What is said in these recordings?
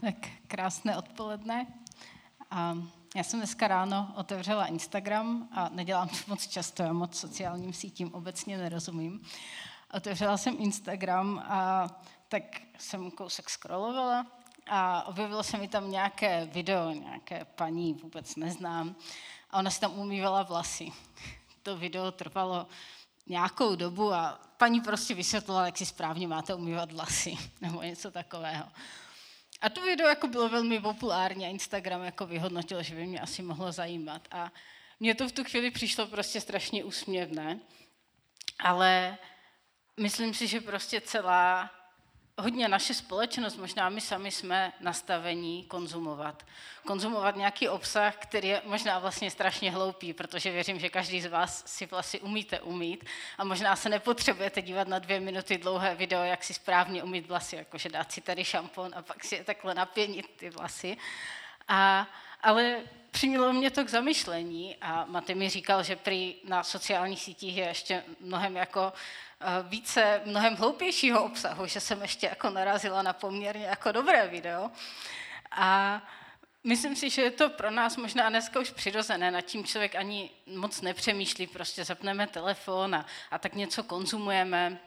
Tak krásné odpoledne. A já jsem dneska ráno otevřela Instagram a nedělám to moc často, já moc sociálním sítím obecně nerozumím. Otevřela jsem Instagram a tak jsem kousek scrollovala a objevilo se mi tam nějaké video, nějaké paní, vůbec neznám, a ona si tam umývala vlasy. To video trvalo nějakou dobu a paní prostě vysvětlila, jak si správně máte umývat vlasy, nebo něco takového. A to video jako bylo velmi populární a Instagram jako vyhodnotil, že by mě asi mohlo zajímat. A mně to v tu chvíli přišlo prostě strašně úsměvné, ale myslím si, že prostě celá hodně naše společnost, možná my sami jsme nastavení konzumovat. Konzumovat nějaký obsah, který je možná vlastně strašně hloupý, protože věřím, že každý z vás si vlasy umíte umít a možná se nepotřebujete dívat na dvě minuty dlouhé video, jak si správně umít vlasy, jakože dát si tady šampon a pak si je takhle napěnit ty vlasy. A, ale přimělo mě to k zamyšlení a Maty mi říkal, že prý na sociálních sítích je ještě mnohem jako Eh, více, mnohem hloupějšího obsahu, že jsem ještě jako narazila na poměrně jako dobré video. A myslím si, že je to pro nás možná dneska už přirozené, nad tím člověk ani moc nepřemýšlí, prostě zapneme telefon a, a tak něco konzumujeme,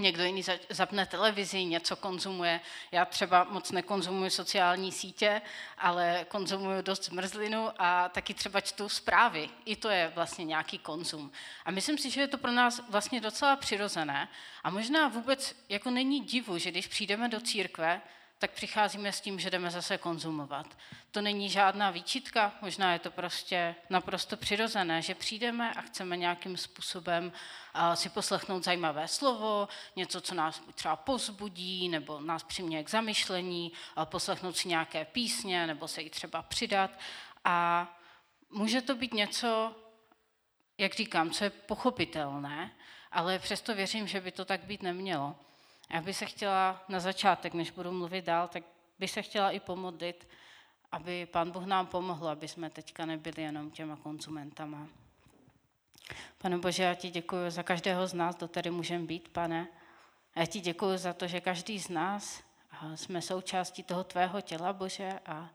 někdo jiný zapne televizi, něco konzumuje. Já třeba moc nekonzumuji sociální sítě, ale konzumuju dost zmrzlinu a taky třeba čtu zprávy. I to je vlastně nějaký konzum. A myslím si, že je to pro nás vlastně docela přirozené. A možná vůbec jako není divu, že když přijdeme do církve, tak přicházíme s tím, že jdeme zase konzumovat. To není žádná výčitka, možná je to prostě naprosto přirozené, že přijdeme a chceme nějakým způsobem si poslechnout zajímavé slovo, něco, co nás třeba pozbudí, nebo nás přiměje k zamyšlení, poslechnout si nějaké písně, nebo se jí třeba přidat. A může to být něco, jak říkám, co je pochopitelné, ale přesto věřím, že by to tak být nemělo. Já bych se chtěla na začátek, než budu mluvit dál, tak bych se chtěla i pomodlit, aby Pán Bůh nám pomohl, aby jsme teďka nebyli jenom těma konzumentama. Pane Bože, já ti děkuji za každého z nás, kdo tady můžeme být, pane. A já ti děkuji za to, že každý z nás jsme součástí toho tvého těla, Bože, a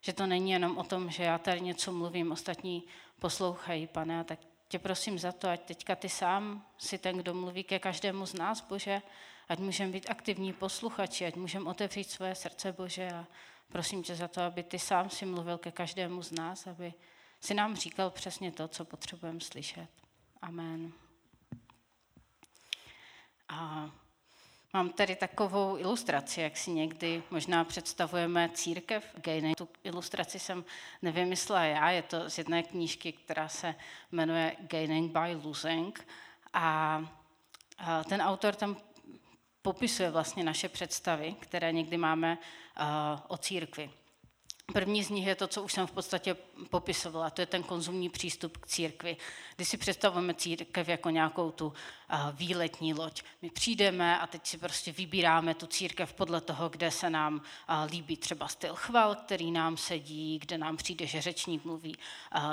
že to není jenom o tom, že já tady něco mluvím, ostatní poslouchají, pane, a tak tě prosím za to, ať teďka ty sám si ten, kdo mluví ke každému z nás, Bože, ať můžeme být aktivní posluchači, ať můžeme otevřít své srdce, Bože, a prosím tě za to, aby ty sám si mluvil ke každému z nás, aby si nám říkal přesně to, co potřebujeme slyšet. Amen. A mám tady takovou ilustraci, jak si někdy možná představujeme církev gejnej. Tu ilustraci jsem nevymyslela já, je to z jedné knížky, která se jmenuje Gaining by Losing. A ten autor tam popisuje vlastně naše představy, které někdy máme uh, o církvi. První z nich je to, co už jsem v podstatě popisovala, to je ten konzumní přístup k církvi, kdy si představujeme církev jako nějakou tu výletní loď. My přijdeme a teď si prostě vybíráme tu církev podle toho, kde se nám líbí třeba styl chval, který nám sedí, kde nám přijde, že řečník mluví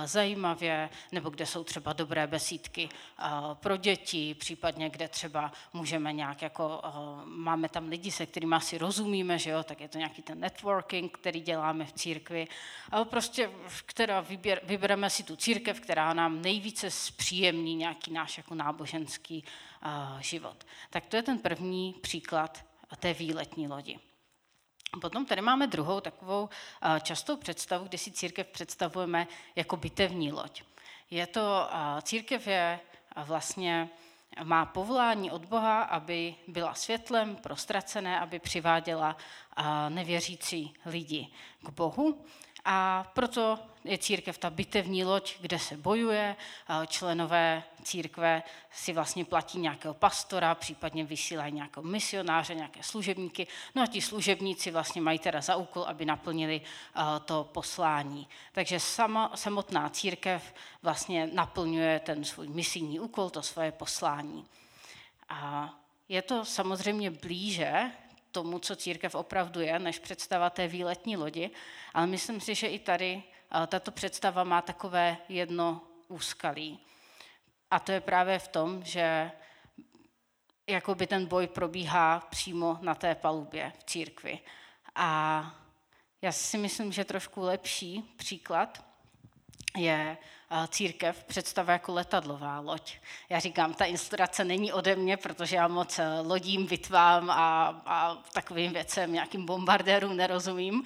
zajímavě, nebo kde jsou třeba dobré besídky pro děti, případně kde třeba můžeme nějak jako, máme tam lidi, se kterými asi rozumíme, že jo, tak je to nějaký ten networking, který děláme v církvi, ale prostě, která vyběr, vybereme si tu církev, která nám nejvíce zpříjemní nějaký náš jako náboženský uh, život. Tak to je ten první příklad té výletní lodi. Potom tady máme druhou takovou uh, častou představu, kde si církev představujeme jako bitevní loď. Je to, uh, církev je vlastně má povolání od Boha, aby byla světlem pro ztracené, aby přiváděla nevěřící lidi k Bohu. A proto je církev ta bitevní loď, kde se bojuje. Členové církve si vlastně platí nějakého pastora, případně vysílají nějakého misionáře, nějaké služebníky. No a ti služebníci vlastně mají teda za úkol, aby naplnili to poslání. Takže sama, samotná církev vlastně naplňuje ten svůj misijní úkol, to svoje poslání. A je to samozřejmě blíže tomu, co církev opravdu je, než představa té výletní lodi, ale myslím si, že i tady tato představa má takové jedno úskalí. A to je právě v tom, že jakoby ten boj probíhá přímo na té palubě v církvi. A Já si myslím, že trošku lepší příklad je církev představa jako letadlová loď. Já říkám, ta inspirace není ode mě, protože já moc eh, lodím, bitvám a, a takovým věcem, nějakým bombardérům nerozumím.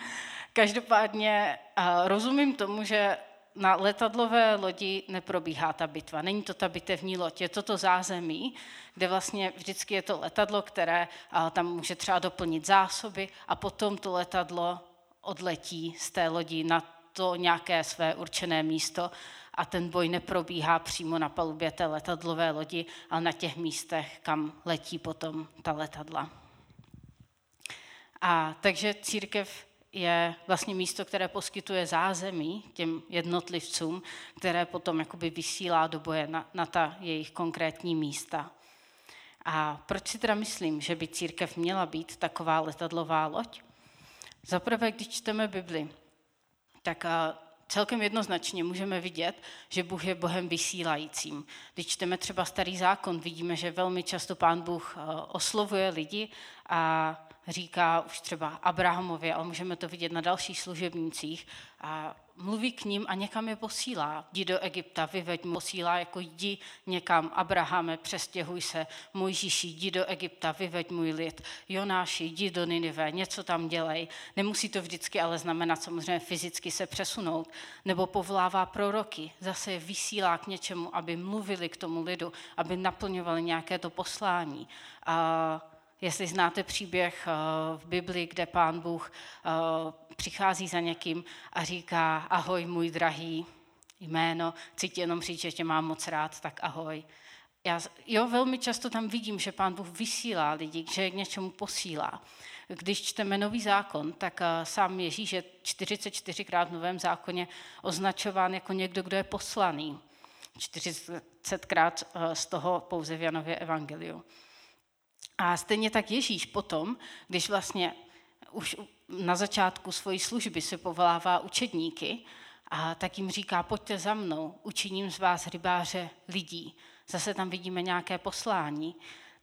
Každopádně eh, rozumím tomu, že na letadlové lodi neprobíhá ta bitva. Není to ta bitevní loď, je to to zázemí, kde vlastně vždycky je to letadlo, které eh, tam může třeba doplnit zásoby a potom to letadlo odletí z té lodi na to nějaké své určené místo a ten boj neprobíhá přímo na palubě té letadlové lodi, ale na těch místech, kam letí potom ta letadla. A takže církev je vlastně místo, které poskytuje zázemí těm jednotlivcům, které potom jakoby vysílá do boje na, na ta jejich konkrétní místa. A proč si teda myslím, že by církev měla být taková letadlová loď? Zaprvé, když čteme Bibli, tak celkem jednoznačně můžeme vidět, že Bůh je Bohem vysílajícím. Když čteme třeba Starý zákon, vidíme, že velmi často Pán Bůh oslovuje lidi a říká už třeba Abrahamovi, ale můžeme to vidět na dalších služebnících, a mluví k ním a někam je posílá. Jdi do Egypta, vyveď mu, posílá jako jdi někam, Abrahame, přestěhuj se, Mojžíši, jdi do Egypta, vyveď můj lid, Jonáši, jdi do Ninive, něco tam dělej. Nemusí to vždycky ale znamenat samozřejmě fyzicky se přesunout, nebo povolává proroky, zase je vysílá k něčemu, aby mluvili k tomu lidu, aby naplňovali nějaké to poslání. A Jestli znáte příběh eh, v Bibli, kde pán Bůh eh, přichází za někým a říká, ahoj můj drahý, jméno, chci ti jenom říct, že tě mám moc rád, tak ahoj. Já, jo, velmi často tam vidím, že pán Bůh vysílá lidi, že je k něčemu posílá. Když čteme nový zákon, tak eh, sám Ježíš je 44krát v novém zákoně označován jako někdo, kdo je poslaný. 40krát z toho pouze v Janově evangeliu. A stejně tak Ježíš potom, když vlastně už na začátku svojí služby se povolává učedníky, a tak jim říká, pojďte za mnou, učiním z vás rybáře lidí. Zase tam vidíme nějaké poslání.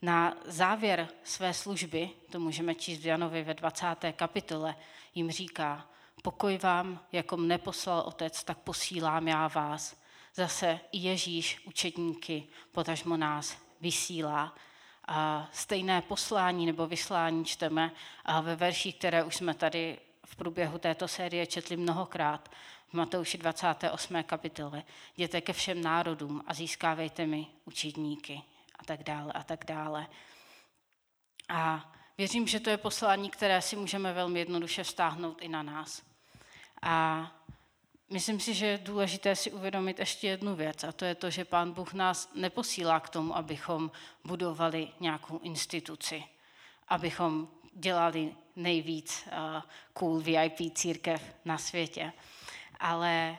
Na závěr své služby, to můžeme číst v Janovi ve 20. kapitole, jim říká, pokoj vám, jako mne poslal otec, tak posílám já vás. Zase i Ježíš učedníky, potažmo nás, vysílá a stejné poslání nebo vyslání čteme ve verších, které už jsme tady v průběhu této série četli mnohokrát v Matouši 28. kapitole. Jděte ke všem národům a získávejte mi učedníky a tak dále a tak dále. A věřím, že to je poslání, které si můžeme velmi jednoduše vztáhnout i na nás. A Myslím si, že je důležité si uvědomit ještě jednu věc, a to je to, že Pán Bůh nás neposílá k tomu, abychom budovali nějakou instituci, abychom dělali nejvíc uh, cool VIP církev na světě. Ale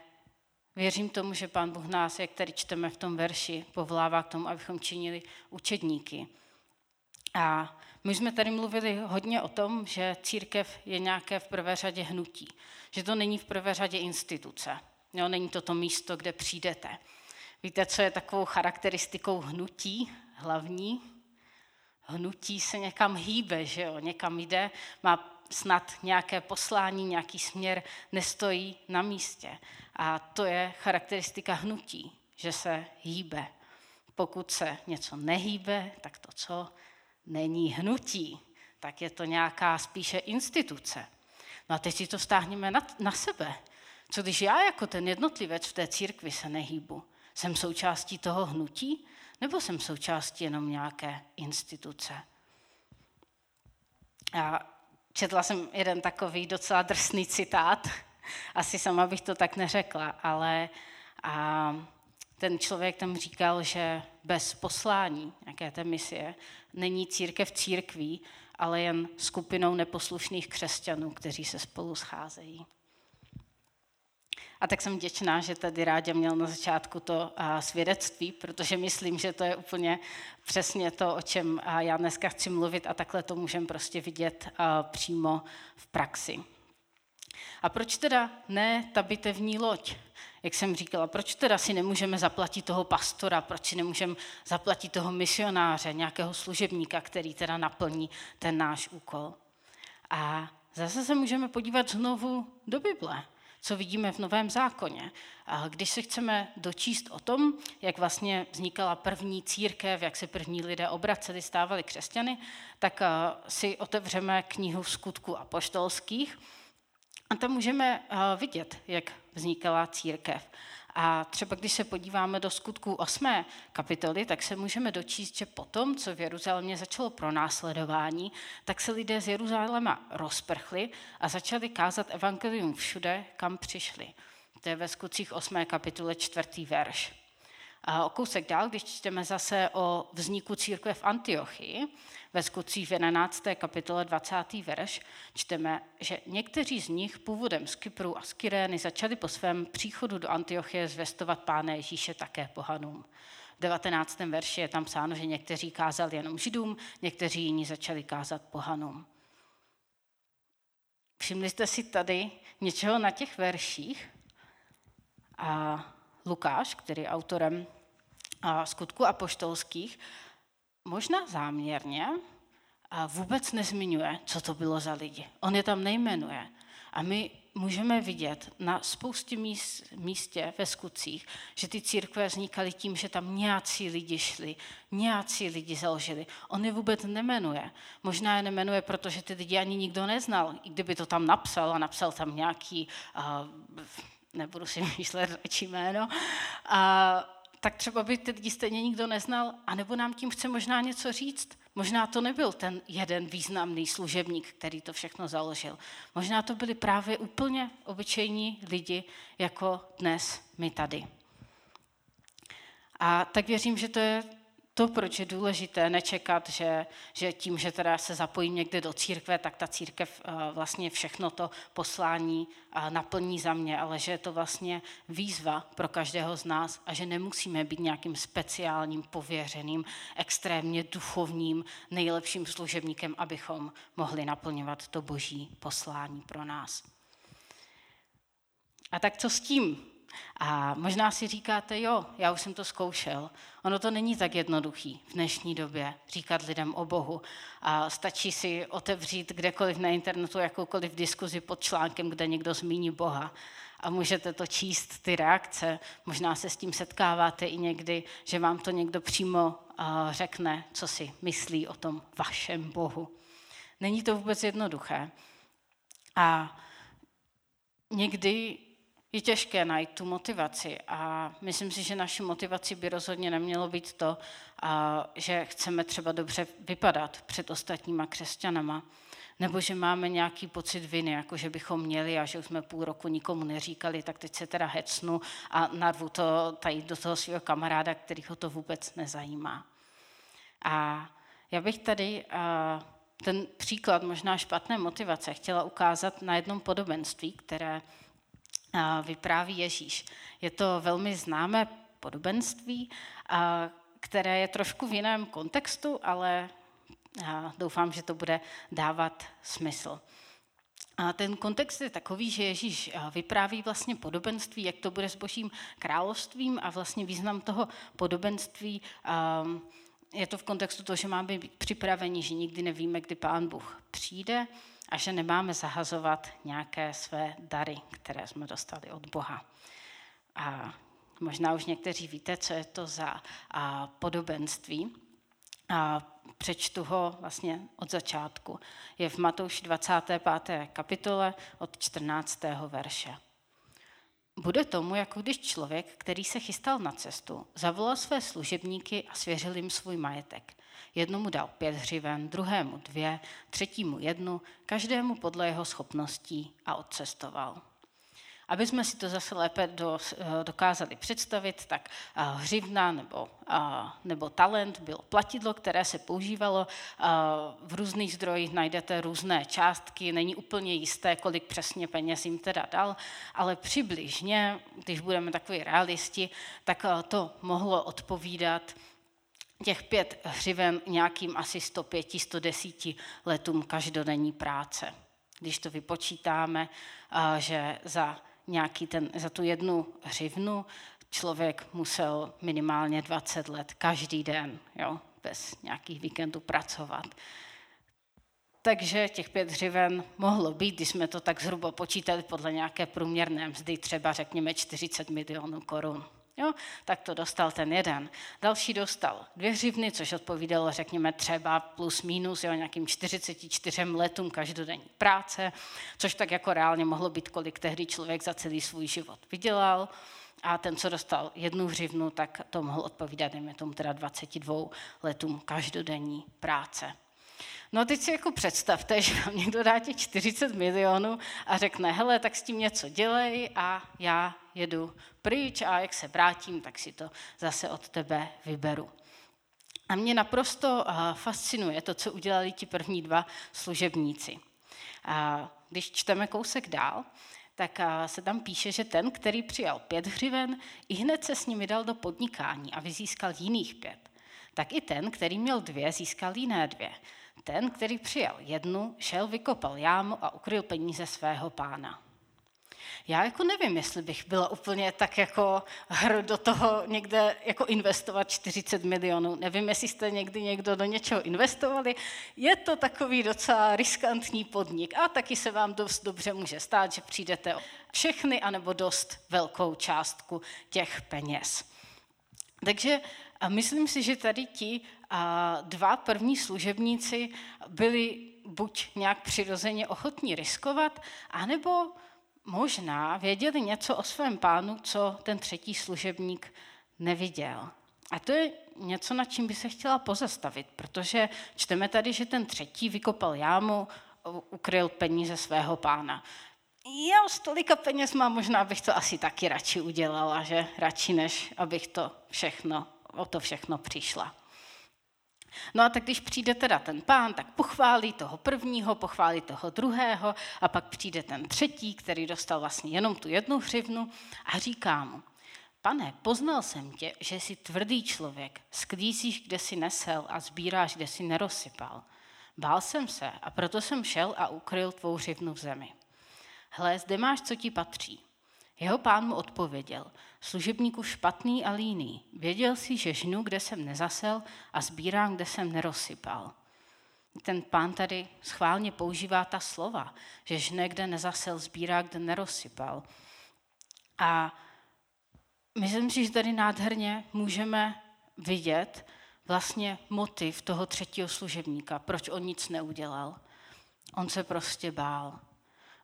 věřím tomu, že Pán Bůh nás, jak tady čteme v tom verši, povolává k tomu, abychom činili učedníky. A my jsme tady mluvili hodně o tom, že církev je nějaké v prvé řadě hnutí, že to není v prvé řadě instituce, jo, není to to místo, kde přijdete. Víte, co je takovou charakteristikou hnutí hlavní? Hnutí se někam hýbe, že jo, někam jde, má snad nějaké poslání, nějaký směr, nestojí na místě. A to je charakteristika hnutí, že se hýbe. Pokud se něco nehýbe, tak to co? Není hnutí, tak je to nějaká spíše instituce. No a teď si to stáhneme na, na sebe. Co když já jako ten jednotlivec v té církvi se nehýbu? Jsem součástí toho hnutí? Nebo jsem součástí jenom nějaké instituce? A četla jsem jeden takový docela drsný citát. Asi sama bych to tak neřekla, ale a ten člověk tam říkal, že bez poslání nějaké té misie není církev církví, ale jen skupinou neposlušných křesťanů, kteří se spolu scházejí. A tak jsem děčná, že tady Rádě měl na začátku to svědectví, protože myslím, že to je úplně přesně to, o čem já dneska chci mluvit a takhle to můžeme prostě vidět přímo v praxi. A proč teda ne ta bitevní loď? Jak jsem říkala, proč teda si nemůžeme zaplatit toho pastora, proč si nemůžeme zaplatit toho misionáře, nějakého služebníka, který teda naplní ten náš úkol? A zase se můžeme podívat znovu do Bible, co vidíme v Novém zákoně. A když se chceme dočíst o tom, jak vlastně vznikala první církev, jak se první lidé obraceli, stávali křesťany, tak si otevřeme knihu skutku apoštolských a tam můžeme vidět, jak vznikala církev. A třeba když se podíváme do skutku 8. kapitoly, tak se můžeme dočíst, že potom, co v Jeruzalémě začalo pronásledování, tak se lidé z Jeruzaléma rozprchli a začali kázat evangelium všude, kam přišli. To je ve skutcích 8. kapitole 4. verš. A o kousek dál, když čteme zase o vzniku církve v Antiochii, ve skutcích v 11. kapitole 20. verš, čteme, že někteří z nich původem z Kypru a z Kyrény začali po svém příchodu do Antiochie zvestovat Pána Ježíše také pohanům. V 19. verši je tam psáno, že někteří kázali jenom židům, někteří jiní začali kázat pohanům. Všimli jste si tady něčeho na těch verších? A Lukáš, který je autorem skutku apoštolských, možná záměrně vůbec nezmiňuje, co to bylo za lidi. On je tam nejmenuje. A my můžeme vidět na spoustě míst, místě ve skutcích, že ty církve vznikaly tím, že tam nějací lidi šli, nějací lidi založili. On je vůbec nemenuje. Možná je nemenuje, protože ty lidi ani nikdo neznal. I kdyby to tam napsal a napsal tam nějaký, uh, nebudu si myslet radši jméno, uh, tak třeba by ty lidi stejně nikdo neznal, anebo nám tím chce možná něco říct. Možná to nebyl ten jeden významný služebník, který to všechno založil. Možná to byli právě úplně obyčejní lidi, jako dnes my tady. A tak věřím, že to je to, proč je důležité nečekat, že, že tím, že teda se zapojím někde do církve, tak ta církev eh, vlastně všechno to poslání eh, naplní za mě, ale že je to vlastně výzva pro každého z nás a že nemusíme být nějakým speciálním, pověřeným, extrémně duchovním, nejlepším služebníkem, abychom mohli naplňovat to boží poslání pro nás. A tak co s tím? A možná si říkáte, jo, já už jsem to zkoušel. Ono to není tak jednoduchý v dnešní době říkat lidem o Bohu. A stačí si otevřít kdekoliv na internetu jakoukoliv diskuzi pod článkem, kde někdo zmíní Boha. A můžete to číst, ty reakce. Možná se s tím setkáváte i někdy, že vám to někdo přímo řekne, co si myslí o tom vašem Bohu. Není to vůbec jednoduché. A někdy je těžké najít tu motivaci a myslím si, že naší motivací by rozhodně nemělo být to, že chceme třeba dobře vypadat před ostatníma křesťanama, nebo že máme nějaký pocit viny, jako že bychom měli a že jsme půl roku nikomu neříkali, tak teď se teda hecnu a narvu to tady do toho svého kamaráda, který ho to vůbec nezajímá. A já bych tady ten příklad možná špatné motivace chtěla ukázat na jednom podobenství, které vypráví Ježíš. Je to velmi známé podobenství, které je trošku v jiném kontextu, ale doufám, že to bude dávat smysl. A ten kontext je takový, že Ježíš vypráví vlastně podobenství, jak to bude s božím královstvím a vlastně význam toho podobenství je to v kontextu toho, že máme být připraveni, že nikdy nevíme, kdy pán Bůh přijde a že nemáme zahazovat nějaké své dary, které jsme dostali od Boha. A možná už někteří víte, co je to za a, podobenství. A přečtu ho vlastně od začátku. Je v Matouš 25. kapitole od 14. verše. Bude tomu, jako když člověk, který se chystal na cestu, zavolal své služebníky a svěřil jim svůj majetek. Jednomu dal pět hřiven, druhému dvě, třetímu jednu, každému podle jeho schopností a odcestoval. Aby jsme si to zase lépe do, eh, dokázali představit, tak eh, hřivna nebo, eh, nebo talent bylo platidlo, které se používalo. V různých zdrojích najdete různé částky, není úplně jisté, kolik přesně peněz jim teda dal, ale přibližně, když budeme takový realisti, tak to mohlo odpovídat těch pět hřiven nějakým asi 105-110 letům každodenní práce. Když to vypočítáme, že za, nějaký ten, za tu jednu hřivnu člověk musel minimálně 20 let každý den, jo, bez nějakých víkendů pracovat. takže těch pět hřiven mohlo být, když jsme to tak zhruba počítali podle nějaké průměrné mzdy, třeba řekněme 40 milionů korun. Jo, tak to dostal ten jeden. Další dostal dvě hřivny, což odpovídalo, řekněme, třeba plus minus jo, nějakým 44 letům každodenní práce, což tak jako reálně mohlo být, kolik tehdy člověk za celý svůj život vydělal. A ten, co dostal jednu hřivnu, tak to mohl odpovídat, dejme tomu teda 22 letům každodenní práce. No a teď si jako představte, že vám někdo dá těch 40 milionů a řekne, hele, tak s tím něco dělej a já jedu pryč a jak se vrátím, tak si to zase od tebe vyberu. A mě naprosto fascinuje to, co udělali ti první dva služebníci. A když čteme kousek dál, tak se tam píše, že ten, který přijal pět hřiven, i hned se s nimi dal do podnikání a vyzískal jiných pět. Tak i ten, který měl dvě, získal jiné dvě. Ten, který přijal jednu, šel, vykopal jámu a ukryl peníze svého pána. Já jako nevím, jestli bych byla úplně tak jako hr do toho někde jako investovat 40 milionů. Nevím, jestli jste někdy někdo do něčeho investovali. Je to takový docela riskantní podnik a taky se vám dost dobře může stát, že přijdete o všechny anebo dost velkou částku těch peněz. Takže a myslím si, že tady ti dva první služebníci byli buď nějak přirozeně ochotní riskovat, anebo možná věděli něco o svém pánu, co ten třetí služebník neviděl. A to je něco, nad čím by se chtěla pozastavit, protože čteme tady, že ten třetí vykopal jámu, ukryl peníze svého pána. Já z tolika peněz mám, možná bych to asi taky radši udělala, že radši než abych to všechno, o to všechno přišla. No a tak když přijde teda ten pán, tak pochválí toho prvního, pochválí toho druhého a pak přijde ten třetí, který dostal vlastně jenom tu jednu hřivnu a říká mu, pane, poznal jsem tě, že jsi tvrdý člověk, sklízíš, kde si nesel a sbíráš, kde si nerozsypal. Bál jsem se a proto jsem šel a ukryl tvou hřivnu v zemi. Hle, zde máš, co ti patří. Jeho pán mu odpověděl, služebníku špatný a líný, věděl si, že žnu, kde jsem nezasel a sbírám, kde jsem nerozsypal. Ten pán tady schválně používá ta slova, že žne, kde nezasel, sbírá, kde nerozsypal. A myslím si, že tady nádherně můžeme vidět vlastně motiv toho třetího služebníka, proč on nic neudělal. On se prostě bál.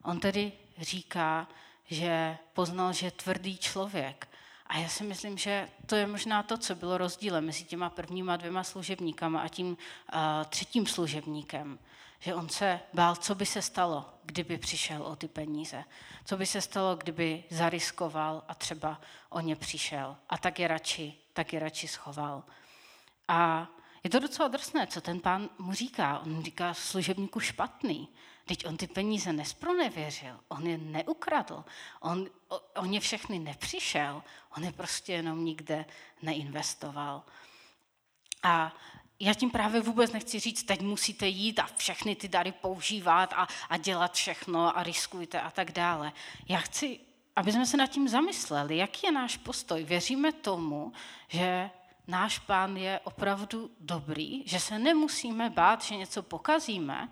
On tedy říká, že poznal, že je tvrdý člověk. A já si myslím, že to je možná to, co bylo rozdílem mezi těma prvníma dvěma služebníkama a tím uh, třetím služebníkem. Že on se bál, co by se stalo, kdyby přišel o ty peníze. Co by se stalo, kdyby zariskoval a třeba o ně přišel. A tak je radši, tak je radši schoval. A je to docela drsné, co ten pán mu říká. On říká služebníku špatný. Teď on ty peníze nespronevěřil, on je neukradl, on, on je všechny nepřišel, on je prostě jenom nikde neinvestoval. A já tím právě vůbec nechci říct, teď musíte jít a všechny ty dary používat a, a dělat všechno a riskujte a tak dále. Já chci, aby jsme se nad tím zamysleli, jaký je náš postoj. Věříme tomu, že náš pán je opravdu dobrý, že se nemusíme bát, že něco pokazíme,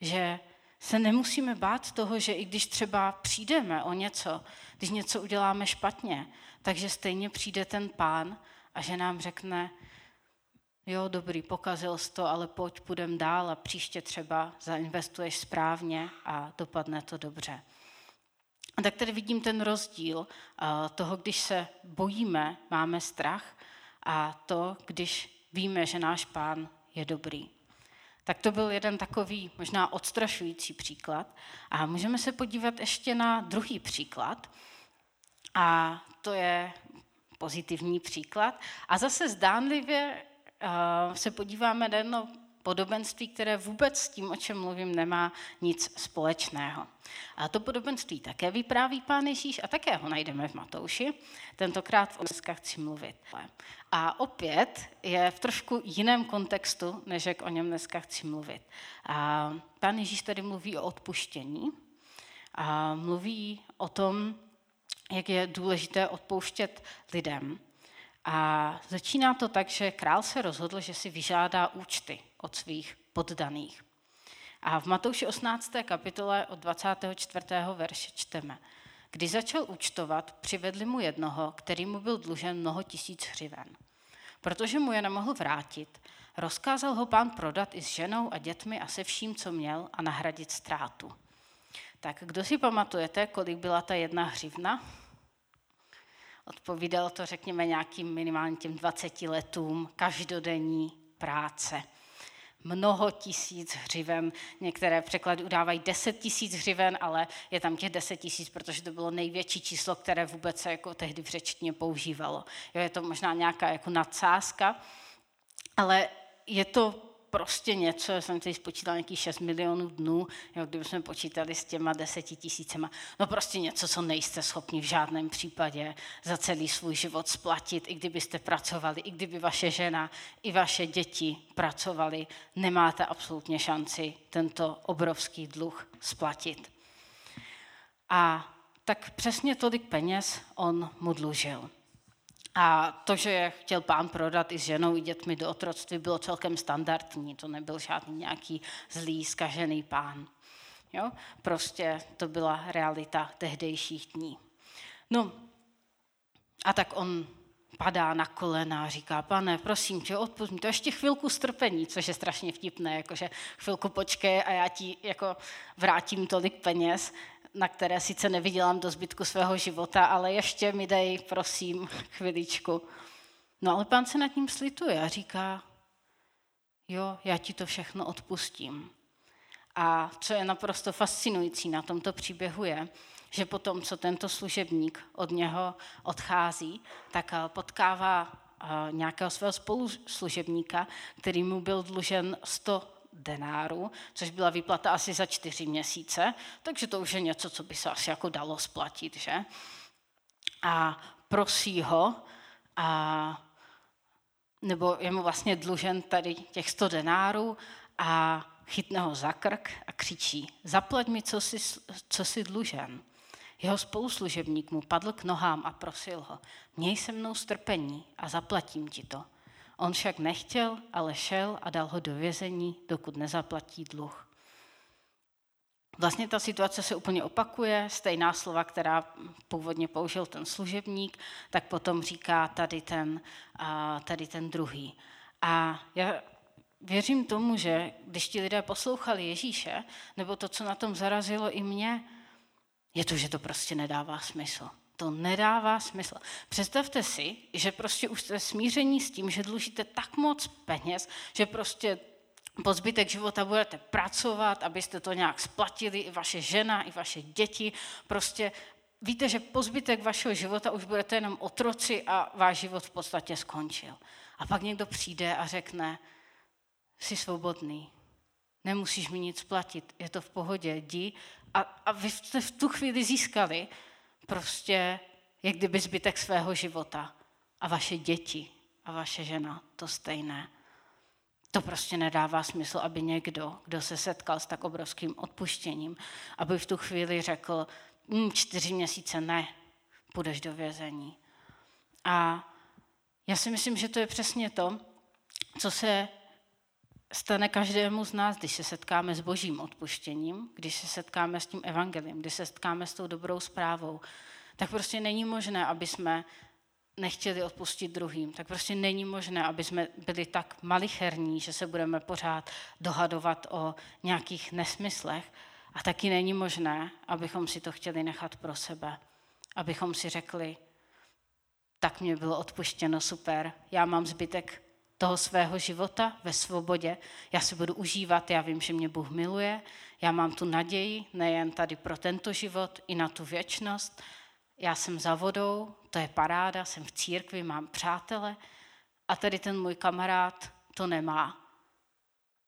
že se nemusíme bát toho, že i když třeba přijdeme o něco, když něco uděláme špatně, takže stejně přijde ten pán a že nám řekne, jo, dobrý, pokazil jsi to, ale pojď, půjdem dál a příště třeba zainvestuješ správně a dopadne to dobře. A tak tady vidím ten rozdíl toho, když se bojíme, máme strach, a to, když víme, že náš pán je dobrý. Tak to byl jeden takový možná odstrašující příklad. A můžeme se podívat ještě na druhý příklad. A to je pozitivní příklad. A zase zdánlivě uh, se podíváme na jedno podobenství, které vůbec s tím, o čem mluvím, nemá nic společného. A to podobenství také vypráví pán Ježíš a také ho najdeme v Matouši. Tentokrát o dneska chci mluvit. A opět je v trošku jiném kontextu, než jak o něm dneska chci mluvit. A pán Ježíš tady mluví o odpuštění a mluví o tom, jak je důležité odpouštět lidem. A začíná to tak, že král se rozhodl, že si vyžádá účty od svých poddaných. A v Matouši 18. kapitole od 24. verše čteme. Když začal účtovat, přivedli mu jednoho, který mu byl dlužen mnoho tisíc hřiven. Protože mu je nemohl vrátit, rozkázal ho pán prodat i s ženou a dětmi a se vším, co měl, a nahradit ztrátu. Tak kdo si pamatujete, kolik byla ta jedna hřivna? Odpovídalo to, řekněme, nějakým minimálně těm 20 letům každodenní práce. Mnoho tisíc hřiven, některé překlady udávají 10 tisíc hřiven, ale je tam těch 10 tisíc, protože to bylo největší číslo, které vůbec se jako tehdy v řečtině používalo. Jo, je to možná nějaká jako nadsázka, ale je to prostě něco, já jsem tady spočítal nějakých 6 milionů dnů, jo, kdybychom počítali s těma deseti tisícema, no prostě něco, co nejste schopni v žádném případě za celý svůj život splatit, i kdybyste pracovali, i kdyby vaše žena, i vaše děti pracovali, nemáte absolutně šanci tento obrovský dluh splatit. A tak přesně tolik peněz on mu dlužil. A to, že je chtěl pán prodat i s ženou, i dětmi do otroctví, bylo celkem standardní. To nebyl žádný nějaký zlý, skažený pán. Jo? Prostě to byla realita tehdejších dní. No a tak on padá na kolena a říká, pane, prosím tě, odpust mi to ještě chvilku strpení, což je strašně vtipné, jakože chvilku počkej a já ti jako vrátím tolik peněz na které sice nevydělám do zbytku svého života, ale ještě mi dej, prosím, chviličku. No ale pán se nad ním slituje a říká, jo, já ti to všechno odpustím. A co je naprosto fascinující na tomto příběhu je, že potom, co tento služebník od něho odchází, tak eh, potkává eh, nějakého svého spoluslužebníka, který mu byl dlužen 100 denáru, což byla výplata asi za čtyři měsíce, takže to už je něco, co by se asi jako dalo splatit, že? A prosí ho, a, nebo je mu vlastně dlužen tady těch 100 denárů a chytne ho za krk a křičí, zaplať mi, co jsi, co jsi dlužen. Jeho spoluslužebník mu padl k nohám a prosil ho, měj se mnou strpení a zaplatím ti to. On však nechtěl, ale šel a dal ho do vězení, dokud nezaplatí dluh. Vlastně ta situace se úplně opakuje, stejná slova, která původně použil ten služebník, tak potom říká tady ten, tady ten druhý. A já věřím tomu, že když ti lidé poslouchali Ježíše, nebo to, co na tom zarazilo i mě, je to, že to prostě nedává smysl. To nedává smysl. Představte si, že prostě už jste smíření s tím, že dlužíte tak moc peněz, že prostě po zbytek života budete pracovat, abyste to nějak splatili, i vaše žena, i vaše děti. Prostě víte, že po zbytek vašeho života už budete jenom otroci a váš život v podstatě skončil. A pak někdo přijde a řekne, jsi svobodný, nemusíš mi nic platit, je to v pohodě, jdi. A, a vy jste v tu chvíli získali prostě jak kdyby zbytek svého života. A vaše děti a vaše žena to stejné. To prostě nedává smysl, aby někdo, kdo se setkal s tak obrovským odpuštěním, aby v tu chvíli řekl, hm, čtyři měsíce ne, půjdeš do vězení. A já si myslím, že to je přesně to, co se stane každému z nás, když se setkáme s božím odpuštěním, když se setkáme s tím evangeliem, když se setkáme s tou dobrou zprávou, tak prostě není možné, aby jsme nechtěli odpustit druhým. Tak prostě není možné, aby jsme byli tak malicherní, že se budeme pořád dohadovat o nějakých nesmyslech. A taky není možné, abychom si to chtěli nechat pro sebe. Abychom si řekli, tak mě bylo odpuštěno, super, já mám zbytek toho svého života ve svobodě. Já si budu užívat, já vím, že mě Bůh miluje, já mám tu naději nejen tady pro tento život, i na tu věčnost. Já jsem za vodou, to je paráda, jsem v církvi, mám přátele a tady ten můj kamarád to nemá.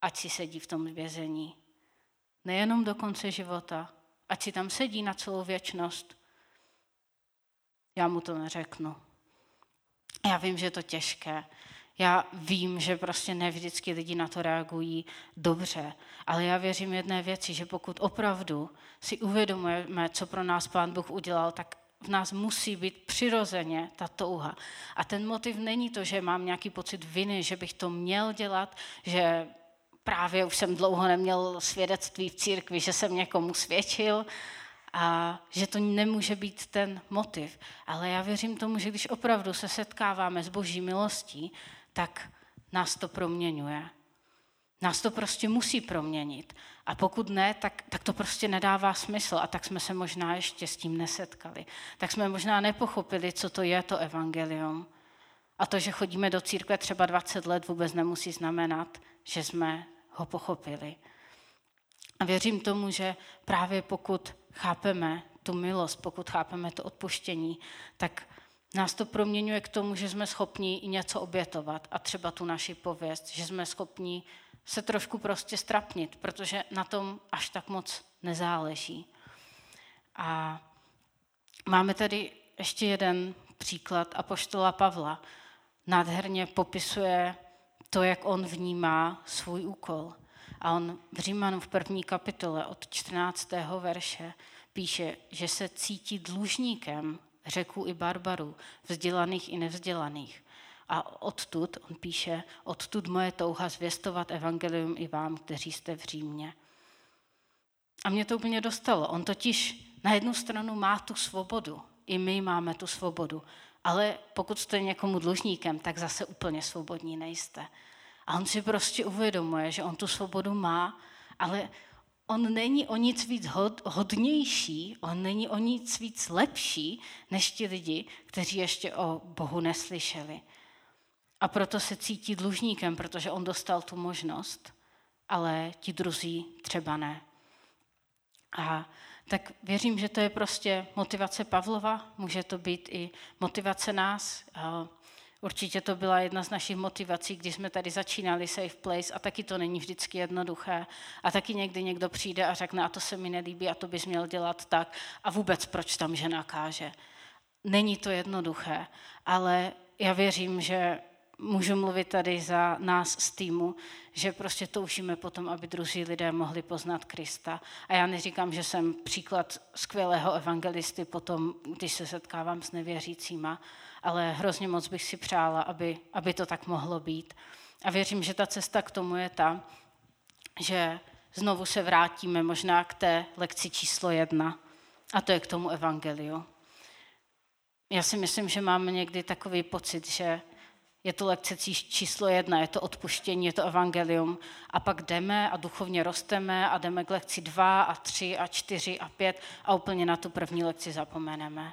Ať si sedí v tom vězení. Nejenom do konce života, ať si tam sedí na celou věčnost. Já mu to neřeknu. Já vím, že je to těžké. Já vím, že prostě ne vždycky lidi na to reagují dobře, ale já věřím jedné věci, že pokud opravdu si uvědomujeme, co pro nás Pán Bůh udělal, tak v nás musí být přirozeně ta touha. A ten motiv není to, že mám nějaký pocit viny, že bych to měl dělat, že právě už jsem dlouho neměl svědectví v církvi, že jsem někomu svědčil a že to nemůže být ten motiv. Ale já věřím tomu, že když opravdu se setkáváme s boží milostí, tak nás to proměňuje. Nás to prostě musí proměnit. A pokud ne, tak, tak to prostě nedává smysl. A tak jsme se možná ještě s tím nesetkali. Tak jsme možná nepochopili, co to je to evangelium. A to, že chodíme do církve třeba 20 let, vůbec nemusí znamenat, že jsme ho pochopili. A věřím tomu, že právě pokud chápeme tu milost, pokud chápeme to odpuštění, tak nás to proměňuje k tomu, že jsme schopni i něco obětovat a třeba tu naši pověst, že jsme schopni se trošku prostě strapnit, protože na tom až tak moc nezáleží. A máme tady ještě jeden příklad Apoštola Pavla. Nádherně popisuje to, jak on vnímá svůj úkol. A on v Římanu v první kapitole od 14. verše píše, že se cítí dlužníkem řeků i barbarů, vzdělaných i nevzdělaných. A odtud, on píše, odtud moje touha zvěstovat evangelium i vám, kteří jste v Římě. A mě to úplně dostalo. On totiž na jednu stranu má tu svobodu, i my máme tu svobodu, ale pokud jste někomu dlužníkem, tak zase úplně svobodní nejste. A on si prostě uvědomuje, že on tu svobodu má, ale on není o nic víc hod, hodnější, on není o nic víc lepší než ti lidi, kteří ještě o Bohu neslyšeli. A proto se cítí dlužníkem, protože on dostal tu možnost, ale ti druzí třeba ne. A tak věřím, že to je prostě motivace Pavlova, může to být i motivace nás. Určitě to byla jedna z našich motivací, když jsme tady začínali Safe Place a taky to není vždycky jednoduché. A taky někdy někdo přijde a řekne, a to se mi nelíbí a to bys měl dělat tak. A vůbec proč tam žena káže? Není to jednoduché, ale já věřím, že můžu mluvit tady za nás z týmu, že prostě toužíme potom, aby druzí lidé mohli poznat Krista. A já neříkám, že jsem příklad skvělého evangelisty potom, když se setkávám s nevěřícíma, ale hrozně moc bych si přála, aby, aby to tak mohlo být. A věřím, že ta cesta k tomu je ta, že znovu se vrátíme možná k té lekci číslo jedna, a to je k tomu evangeliu. Já si myslím, že máme někdy takový pocit, že je to lekce číslo jedna, je to odpuštění, je to evangelium. A pak jdeme a duchovně rosteme a jdeme k lekci dva a tři a čtyři a pět a úplně na tu první lekci zapomeneme.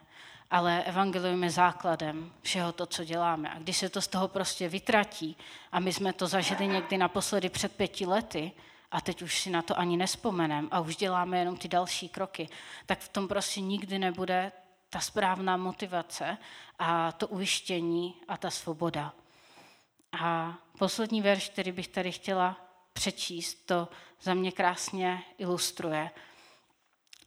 Ale evangelium je základem všeho to, co děláme. A když se to z toho prostě vytratí, a my jsme to zažili někdy naposledy před pěti lety, a teď už si na to ani nespomenem a už děláme jenom ty další kroky, tak v tom prostě nikdy nebude ta správná motivace a to ujištění a ta svoboda. A poslední verš, který bych tady chtěla přečíst, to za mě krásně ilustruje.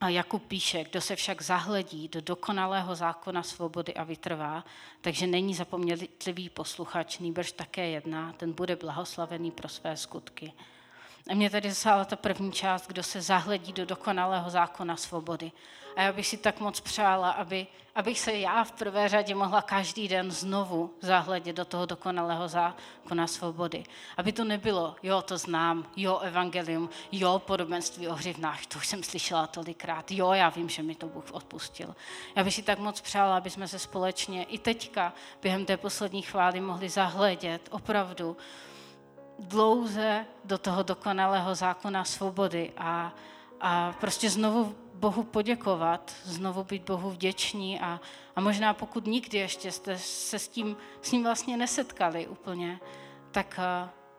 A Jakub píše, kdo se však zahledí do dokonalého zákona svobody a vytrvá, takže není zapomnětlivý posluchač, nýbrž také jedná, ten bude blahoslavený pro své skutky. A mě tady zasála ta první část, kdo se zahledí do dokonalého zákona svobody. A já bych si tak moc přála, aby, abych se já v prvé řadě mohla každý den znovu zahledět do toho dokonalého zákona svobody. Aby to nebylo, jo, to znám, jo, evangelium, jo, podobenství o hřivnách, to už jsem slyšela tolikrát, jo, já vím, že mi to Bůh odpustil. Já bych si tak moc přála, aby jsme se společně i teďka během té poslední chvály mohli zahledět opravdu dlouze do toho dokonalého zákona svobody a, a prostě znovu Bohu poděkovat, znovu být Bohu vděční a, a možná pokud nikdy ještě jste se s tím, s ním vlastně nesetkali úplně, tak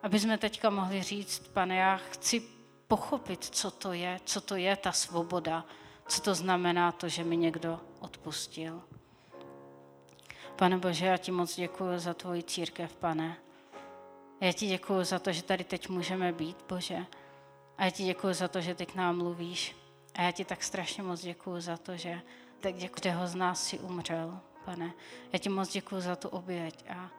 aby jsme teďka mohli říct, pane, já chci pochopit, co to je, co to je ta svoboda, co to znamená to, že mi někdo odpustil. Pane Bože, já ti moc děkuji za tvoji církev, pane. Já ti děkuji za to, že tady teď můžeme být, Bože. A já ti děkuji za to, že ty k nám mluvíš. A já ti tak strašně moc děkuji za to, že tak každého z nás si umřel, pane. Já ti moc děkuji za tu oběť a,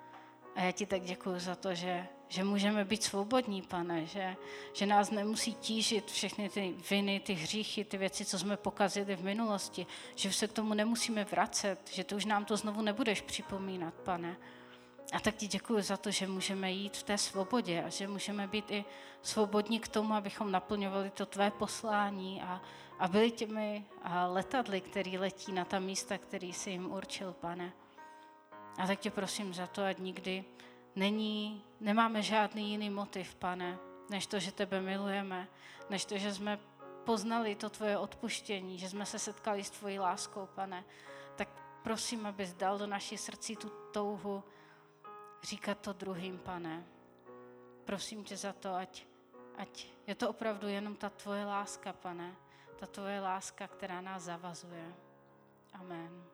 a já ti tak děkuji za to, že, že můžeme být svobodní, pane, že, že nás nemusí tížit všechny ty viny, ty hříchy, ty věci, co jsme pokazili v minulosti, že se k tomu nemusíme vracet, že ty už nám to znovu nebudeš připomínat, pane. A tak ti děkuji za to, že můžeme jít v té svobodě a že můžeme být i svobodní k tomu, abychom naplňovali to tvé poslání a, a byli těmi letadly, který letí na ta místa, který jsi jim určil, pane. A tak tě prosím za to, ať nikdy není, nemáme žádný jiný motiv, pane, než to, že tebe milujeme, než to, že jsme poznali to tvoje odpuštění, že jsme se setkali s tvojí láskou, pane. Tak prosím, abys dal do naší srdcí tu touhu říkat to druhým, pane. Prosím tě za to, ať, ať je to opravdu jenom ta tvoje láska, pane. Ta tvoje láska, která nás zavazuje. Amen.